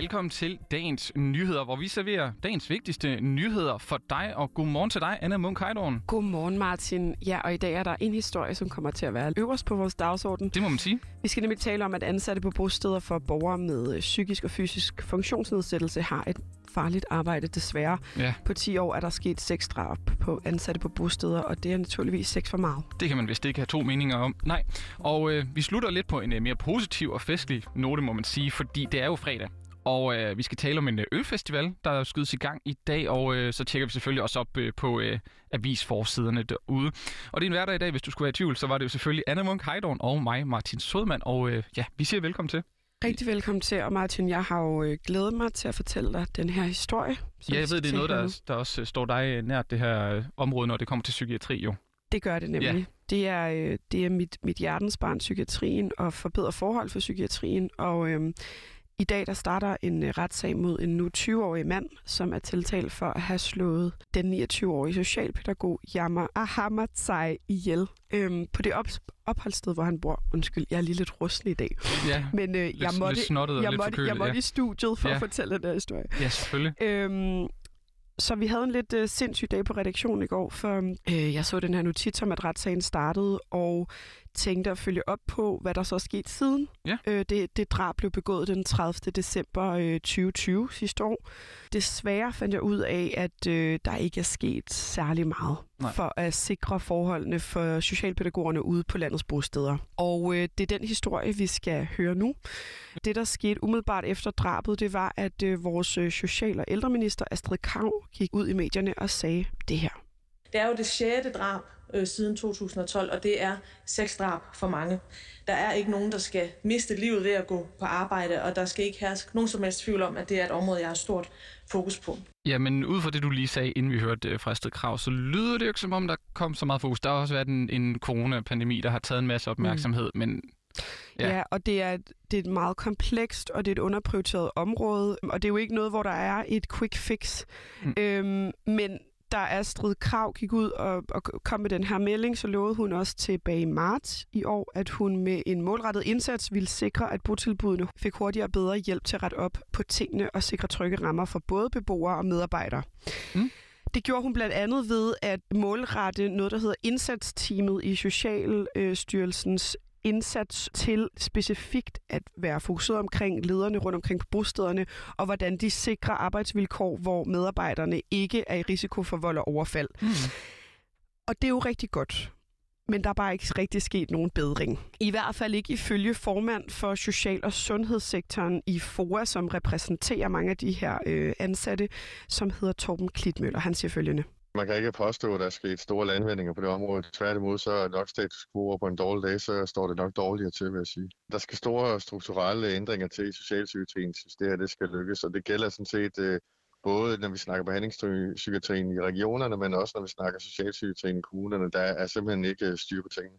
Velkommen til dagens nyheder, hvor vi serverer dagens vigtigste nyheder for dig. Og godmorgen til dig, Anna Munk Heidorn. Godmorgen, Martin. Ja, og i dag er der en historie, som kommer til at være øverst på vores dagsorden. Det må man sige. Vi skal nemlig tale om, at ansatte på bosteder for borgere med øh, psykisk og fysisk funktionsnedsættelse har et farligt arbejde, desværre. Ja. På 10 år er der sket seks drab på ansatte på bosteder, og det er naturligvis seks for meget. Det kan man vist ikke have to meninger om. Nej. Og øh, vi slutter lidt på en øh, mere positiv og festlig note, må man sige, fordi det er jo fredag. Og øh, vi skal tale om en øh, ølfestival, der skydes i gang i dag, og øh, så tjekker vi selvfølgelig også op øh, på øh, avisforsiderne derude. Og det er en hverdag i dag, hvis du skulle være i tvivl, så var det jo selvfølgelig Anna Munk Heidorn og mig, Martin Sødman. Og øh, ja, vi siger velkommen til. Rigtig velkommen til, og Martin, jeg har jo øh, glædet mig til at fortælle dig den her historie. Ja, jeg ved, det er noget, nu. der, der også øh, står dig nært det her område, når det kommer til psykiatri jo. Det gør det nemlig. Ja. Det er, det er mit, mit hjertensbarn, psykiatrien, og forbedre forhold for psykiatrien. Og øhm, i dag der starter en øh, retssag mod en nu 20-årig mand, som er tiltalt for at have slået den 29-årige socialpædagog Yammer Ahmadzai ihjel øhm, på det op- opholdssted, hvor han bor. Undskyld, jeg er lige lidt rusten i dag. Ja, Men øh, lidt, jeg måtte, lidt snottet jeg måtte, jeg måtte ja. i studiet for Ja. at fortælle den her historie. ja, selvfølgelig. Øhm, så vi havde en lidt øh, sindssyg dag på redaktionen i går, for øh, jeg så den her notits om, at retssagen startede, og tænkte at følge op på, hvad der så er sket siden. Ja. Øh, det, det drab blev begået den 30. december øh, 2020 sidste år. Desværre fandt jeg ud af, at øh, der ikke er sket særlig meget Nej. for at sikre forholdene for socialpædagogerne ude på landets bosteder. Og øh, det er den historie, vi skal høre nu. Det, der skete umiddelbart efter drabet, det var, at øh, vores øh, social- og ældreminister Astrid Krav gik ud i medierne og sagde det her. Det er jo det sjette drab øh, siden 2012, og det er seks drab for mange. Der er ikke nogen, der skal miste livet ved at gå på arbejde, og der skal ikke herske nogen som helst tvivl om, at det er et område, jeg har stort fokus på. Ja, men ud fra det, du lige sagde, inden vi hørte øh, fra Astrid Krav, så lyder det jo ikke som om, der kom så meget fokus. Der har også været en, en coronapandemi, der har taget en masse opmærksomhed, mm. men Ja. Ja, og det er, et- det er et meget komplekst, og det er et underprioriteret område, og det er jo ikke noget, hvor der er et quick fix. Mm. Øhm, men da Astrid Krav gik ud og, og kom med den her melding, så lovede hun også tilbage i marts i år, at hun med en målrettet indsats ville sikre, at botilbudene fik hurtigere og bedre hjælp til at rette op på tingene og sikre trygge rammer for både beboere og medarbejdere. Mm. Det gjorde hun blandt andet ved at målrette noget, der hedder indsatsteamet i Socialstyrelsens indsats til specifikt at være fokuseret omkring lederne rundt omkring på bostederne, og hvordan de sikrer arbejdsvilkår, hvor medarbejderne ikke er i risiko for vold og overfald. mm. Og det er jo rigtig godt. Men der er bare ikke rigtig sket nogen bedring. I hvert fald ikke ifølge formand for social- og sundhedssektoren i FOA, som repræsenterer mange af de her øh, ansatte, som hedder Torben Klitmøller. Han siger følgende. Man kan ikke påstå, at der er sket store landvindinger på det område. Tværtimod så er nok status quo, og på en dårlig dag, så står det nok dårligere til, vil jeg sige. Der skal store strukturelle ændringer til i socialpsykiatrien, hvis det her det skal lykkes, og det gælder sådan set øh, både når vi snakker behandlingspsykiatrien i regionerne, men også når vi snakker socialpsykiatrien i kommunerne. Der er simpelthen ikke øh, styr på tingene.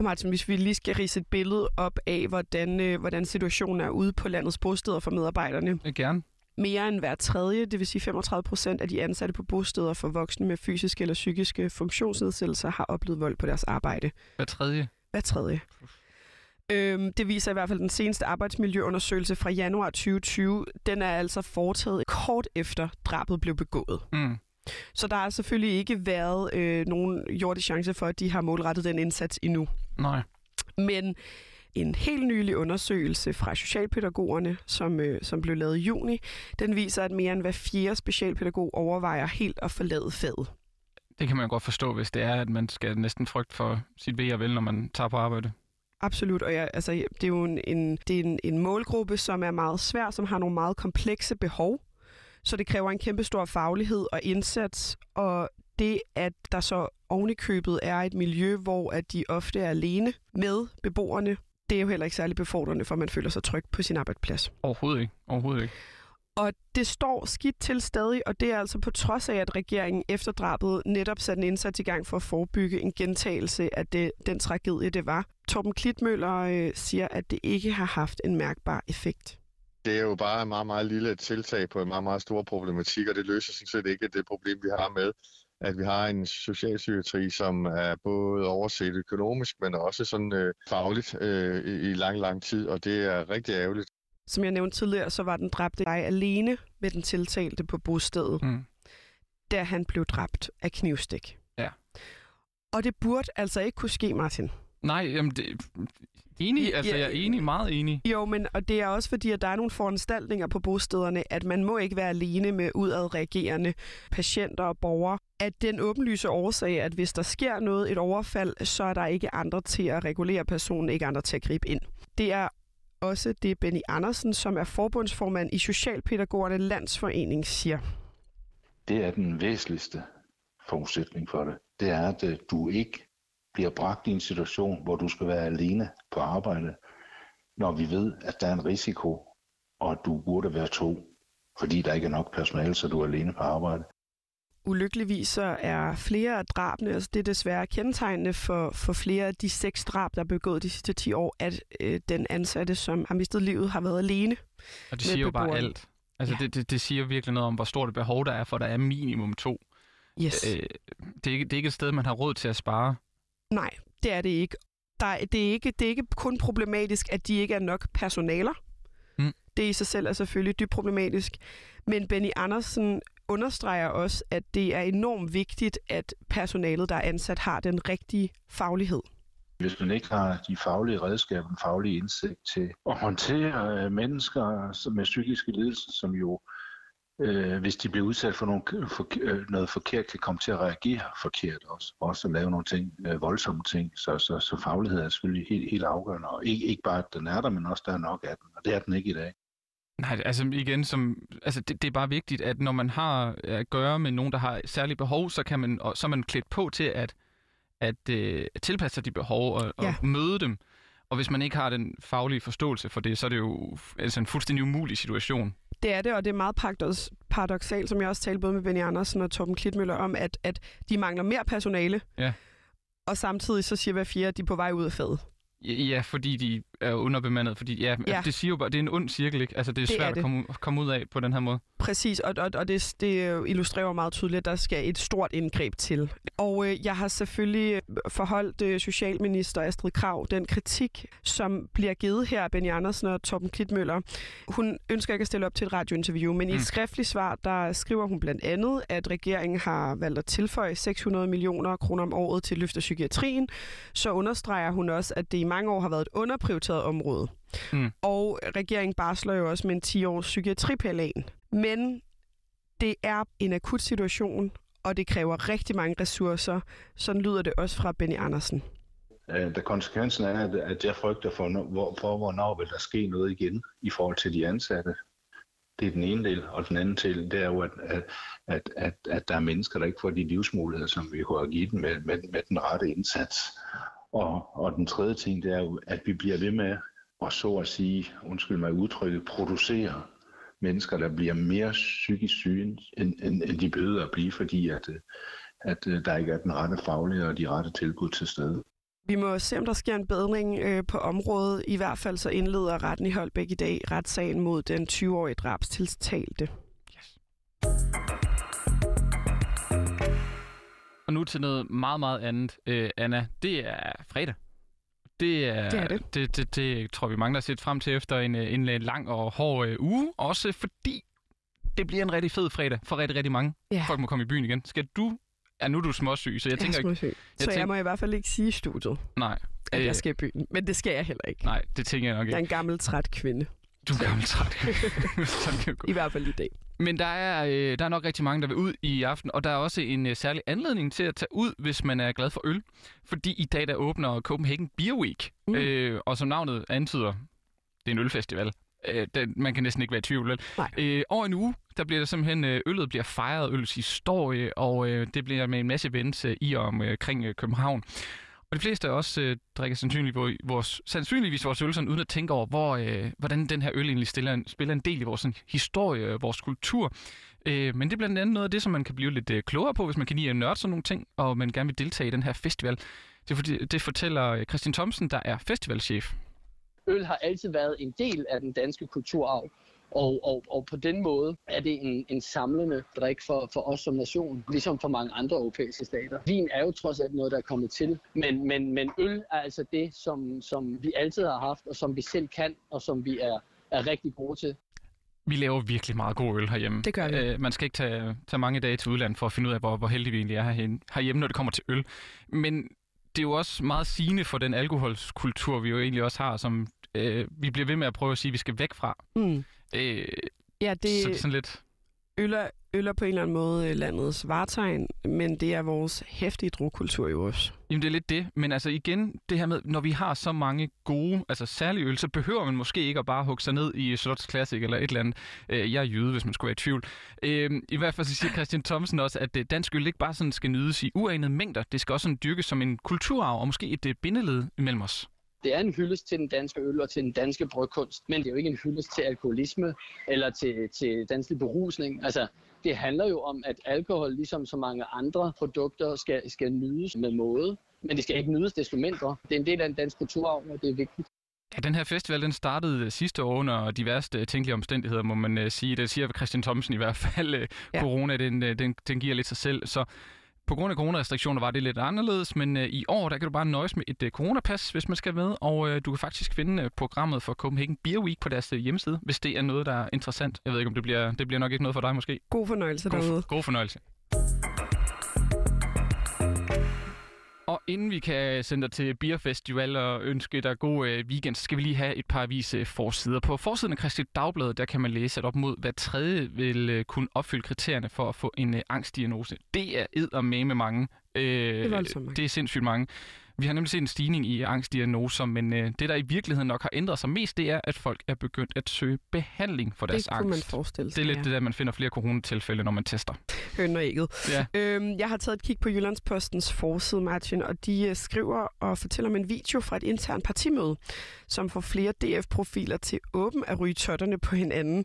Martin, hvis vi lige skal rise et billede op af, hvordan, øh, hvordan situationen er ude på landets bosteder for medarbejderne. Øh, gerne. Mere end hver tredje, det vil sige 35 procent af de ansatte på bosteder for voksne med fysiske eller psykiske funktionsnedsættelser, har oplevet vold på deres arbejde. Hver tredje. Hver tredje. Øhm, det viser i hvert fald den seneste arbejdsmiljøundersøgelse fra januar 2020. Den er altså foretaget kort efter drabet blev begået. Mm. Så der har selvfølgelig ikke været øh, nogen jordig chance for, at de har målrettet den indsats endnu. Nej. Men en helt nylig undersøgelse fra Socialpædagogerne, som, øh, som blev lavet i juni, den viser, at mere end hver fjerde specialpædagog overvejer helt at forlade faget. Det kan man jo godt forstå, hvis det er, at man skal næsten frygte for sit ved og vel, når man tager på arbejde. Absolut, og jeg, altså, det er jo en, en, det er en, en målgruppe, som er meget svær, som har nogle meget komplekse behov. Så det kræver en kæmpe stor faglighed og indsats, og det, at der så oven i købet er et miljø, hvor at de ofte er alene med beboerne, det er jo heller ikke særlig befordrende, for man føler sig tryg på sin arbejdsplads. Overhovedet ikke. Overhovedet ikke. Og det står skidt til stadig, og det er altså på trods af, at regeringen efter drabet netop satte en indsats i gang for at forebygge en gentagelse af det, den tragedie, det var. Torben Klitmøller øh, siger, at det ikke har haft en mærkbar effekt. Det er jo bare en meget, meget lille tiltag på en meget, meget stor problematik, og det løser sådan set ikke det problem, vi har med, at vi har en socialpsykiatri, som er både overset økonomisk, men også sådan øh, fagligt øh, i, i lang, lang tid, og det er rigtig ærgerligt. Som jeg nævnte tidligere, så var den dræbte jeg alene med den tiltalte på bostedet, Mm. da han blev dræbt af knivstik. Ja. Og det burde altså ikke kunne ske, Martin. Nej, jamen det, enig, altså ja. jeg er enig, meget enig. Jo, men og det er også fordi, at der er nogle foranstaltninger på bostederne, at man må ikke være alene med udadreagerende patienter og borgere. At den åbenlyse årsag, at hvis der sker noget, et overfald, så er der ikke andre til at regulere personen, ikke andre til at gribe ind. Det er også det, Benny Andersen, som er forbundsformand i Socialpædagogerne Landsforening, siger. det er den væsentligste forudsætning for det. Det er, at øh, du ikke bliver bragt i en situation, hvor du skal være alene på arbejde, når vi ved, at der er en risiko, og at du burde være to, fordi der ikke er nok personale, så du er alene på arbejde. Ulykkeligvis så er flere af drabene, altså det er desværre kendetegnende for, for flere af de seks drab, der er begået de sidste 10 år, at øh, den ansatte, som har mistet livet, har været alene. Og det med siger jo bare alt. Altså Ja. det, det, det siger virkelig noget om, hvor stort et behov der er, for der er minimum to. Yes. Øh, det, er ikke, det er ikke et sted, man har råd til at spare. Nej, det er det ikke. Der, er- det, er ikke. det er ikke kun problematisk, at de ikke er nok personaler. Mm. Det i sig selv er selvfølgelig dybt problematisk. Men Benny Andersen understreger også, at det er enormt vigtigt, at personalet, der er ansat, har den rigtige faglighed. Hvis man ikke har de faglige redskaber, den faglige indsigt til at håndtere øh, mennesker med psykiske lidelser, som jo, øh, hvis de bliver udsat for, nogle, for øh, noget forkert, kan komme til at reagere forkert også. Også at lave nogle ting, øh, voldsomme ting. Så, så, så faglighed er selvfølgelig helt, helt afgørende. Og ikke, ikke bare, at den er der, men også, der er nok af den. Og det er den ikke i dag. Nej, altså igen, som, altså det, det er bare vigtigt, at når man har at gøre med nogen, der har særlige behov, så, kan man, og, så er man klædt på til at, at, øh, tilpasse sig de behov og, Ja. og møde dem. Og hvis man ikke har den faglige forståelse for det, så er det jo altså en fuldstændig umulig situation. Det er det, og det er meget paradox- paradoxalt, som jeg også talte både med Benny Andersen og Torben Klitmøller om, at, at de mangler mere personale, Ja. og samtidig så siger hver fjerde, at de er på vej ud af fadet. Ja, Ja, fordi de er underbemandet. Fordi, ja, Ja. det siger jo bare, det er en ond cirkel, ikke? Altså, det er Det er svært det. at komme, ud- komme ud af på den her måde. Præcis, og, og, og det, det illustrerer meget tydeligt, at der skal et stort indgreb til. Og øh, jeg har selvfølgelig forholdt øh, Socialminister Astrid Krav den kritik, som bliver givet her af Benny Andersen og Torben Klitmøller. Hun ønsker ikke at stille op til et radiointerview, men mm. i et Mm. skriftligt svar, der skriver hun blandt andet, at regeringen har valgt at tilføje 600 millioner kroner om året til løft af psykiatrien. Så understreger hun også, at det i mange år har været et underprioriteret område. Mm. Og regeringen barsler jo også med en 10-års psykiatriplan. Men det er en akut situation, og det kræver rigtig mange ressourcer. Sådan lyder det også fra Benny Andersen. Øh, Da konsekvensen er, at- jeg frygter for, hvor, for, hvornår vil der ske noget igen i forhold til de ansatte. Det er den ene del, og den anden del, det er jo, at, at, at, at, at der er mennesker, der ikke får de livsmuligheder, som vi kunne have givet dem med, med, med den rette indsats. Og, og den tredje ting, det er jo, at vi bliver ved med at så at sige, undskyld mig udtrykket, producere mennesker, der bliver mere psykisk syge, end, end, end de behøver at blive, fordi at, at øh, der ikke er den rette faglige og de rette tilbud til stede. Vi må se, om der sker en bedring øh, på området. I hvert fald så indleder retten i Holbæk i dag retssagen mod den 20-årige drabstiltalte. Og nu til noget meget, meget andet, øh, Anna. Det er fredag. Det er, Det er det. Det, det, det tror vi mange, der har set frem til efter en, øh, en øh, lang og hård øh, uge. Også fordi det bliver en rigtig fed fredag for rigtig, rigtig mange. Ja. Folk må komme i byen igen. Skal du... Ja, nu er du småsyg, så jeg tænker ikke... ikke, så jeg, tænker- må i hvert fald ikke sige i studiet, Nej, at øh, jeg skal i byen. Men det skal jeg heller ikke. nej, det tænker jeg nok Jeg er ikke. en gammel, træt kvinde. Du er gammel træt. Sådan kan det gå. I hvert fald i dag. Men der er, øh, der er nok rigtig mange, der vil ud i aften, og der er også en øh, særlig anledning til at tage ud, hvis man er glad for øl. Fordi i dag der åbner Copenhagen Beer Week, Mm. øh, og som navnet antyder, det er en ølfestival. Øh, den, man kan næsten ikke være i tvivl. vel? Øh, over en uge, der bliver der simpelthen, øh, øllet bliver fejret, øllets historie, og øh, det bliver med en masse events øh, i og omkring øh, København. Og de fleste af os øh, drikker sandsynligvis vores, sandsynligvis vores øl sådan, uden at tænke over, hvor, øh, hvordan den her øl egentlig stiller en, spiller en del i vores sådan, historie, vores kultur. Øh, men det er blandt andet noget af det, som man kan blive lidt øh, klogere på, hvis man kan lide at nørde sådan nogle ting, og man gerne vil deltage i den her festival. Det, fordi, det fortæller øh, Christian Thomsen, der er festivalchef. øl har altid været en del af den danske kulturarv. Og, og, og på den måde er det en, en samlende drik for, for os som nation, ligesom for mange andre europæiske stater. Vin er jo trods alt noget, der er kommet til, men, men, men øl er altså det, som, som vi altid har haft, og som vi selv kan, og som vi er er rigtig gode til. Vi laver virkelig meget god øl herhjemme. Det gør vi. Øh, man skal ikke tage, tage mange dage til udlandet for at finde ud af, hvor, hvor heldige vi egentlig er herhjemme, herhjemme, når det kommer til øl. Men det er jo også meget sigende for den alkoholskultur, vi jo egentlig også har, som øh, vi bliver ved med at prøve at sige, at vi skal væk fra. Mm. Øh, Ja, det... Så det er det sådan lidt... øl er, øl er på en eller anden måde øh, landets varetegn, men det er vores hæftige drukkultur jo også. Jamen, det er lidt det. Men altså igen, det her med, når vi har så mange gode, altså særlige øl, så behøver man måske ikke at bare hugge sig ned i Slots Classic eller et eller andet. Øh, jeg er jøde, hvis man skulle være i tvivl. Øh, I hvert fald så siger Christian Thomsen også, at øh, dansk øl ikke bare sådan skal nydes i uanede mængder. Det skal også sådan dyrkes som en kulturarv og måske et bindeled imellem os. Det er en hyldest til den danske øl og til den danske brygkunst, men det er jo ikke en hyldest til alkoholisme eller til, til dansk berusning. Altså, det handler jo om, at alkohol, ligesom så mange andre produkter, skal, skal nydes med måde. Men det skal ikke nydes desto mindre. Det er en del af den danske kulturarv, og det er vigtigt. Ja, den her festival den startede øh, sidste år under de værste tænkelige omstændigheder, må man uh, sige. Det siger Christian Thomsen i hvert fald. Uh, Ja. Corona, den, den, den giver lidt sig selv. Så på grund af coronarestriktioner var det lidt anderledes, men uh, i år der kan du bare nøjes med et uh, coronapas, hvis man skal med, og uh, du kan faktisk finde uh, programmet for Copenhagen Beer Week på deres uh, hjemmeside, hvis det er noget, der er interessant. Jeg ved ikke, om det bliver, det bliver nok ikke noget for dig måske. God fornøjelse God, derude. god fornøjelse. Inden vi kan sende dig til Beer Festival og ønske dig god øh, weekend, så skal vi lige have et par avis øh, forsider. På forsiden af Christi Dagblad, der kan man læse, at op mod hver tredje vil øh, kunne opfylde kriterierne for at få en øh, angstdiagnose. Det er ed med med mange. Øh, det er voldsomt mange. Det er sindssygt mange. Vi har nemlig set en stigning i angstdiagnoser, men øh, det, der i virkeligheden nok har ændret sig mest, det er, at folk er begyndt at søge behandling for deres Det kunne man angst. forestille sig. Det er lidt ja. det der, man finder flere coronatilfælde, når man tester. Høn og ægget. Ja. Øhm, jeg har taget et kig på Jyllandspostens forside, Martin, og de øh, skriver og fortæller om en video fra et internt partimøde, som får flere DF-profiler til åben at ryge totterne på hinanden.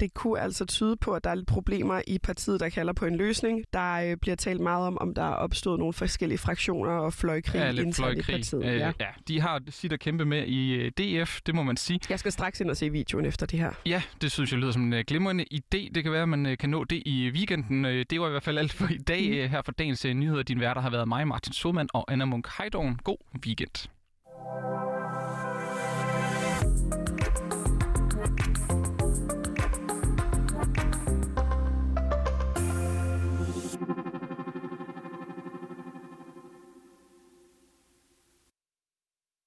Det kunne altså tyde på, at der er lidt problemer i partiet, der kalder på en løsning. Der øh, bliver talt meget om, om der er opstået nogle forskellige fraktioner og fløjkrig Ja, internt i fløjkrig. partiet. Øh, Ja. ja, de har sit at kæmpe med i øh, DF, det må man sige. Jeg skal straks ind og se videoen efter det her. Ja, det synes jeg lyder som en øh, glimrende idé. Det kan være, at man øh, kan nå det i weekenden. Det var i hvert fald alt for i dag. Mm. Her for dagens nyheder. Din værter har været mig, Martin Sodemann og Anna Munk Heidorn. God weekend.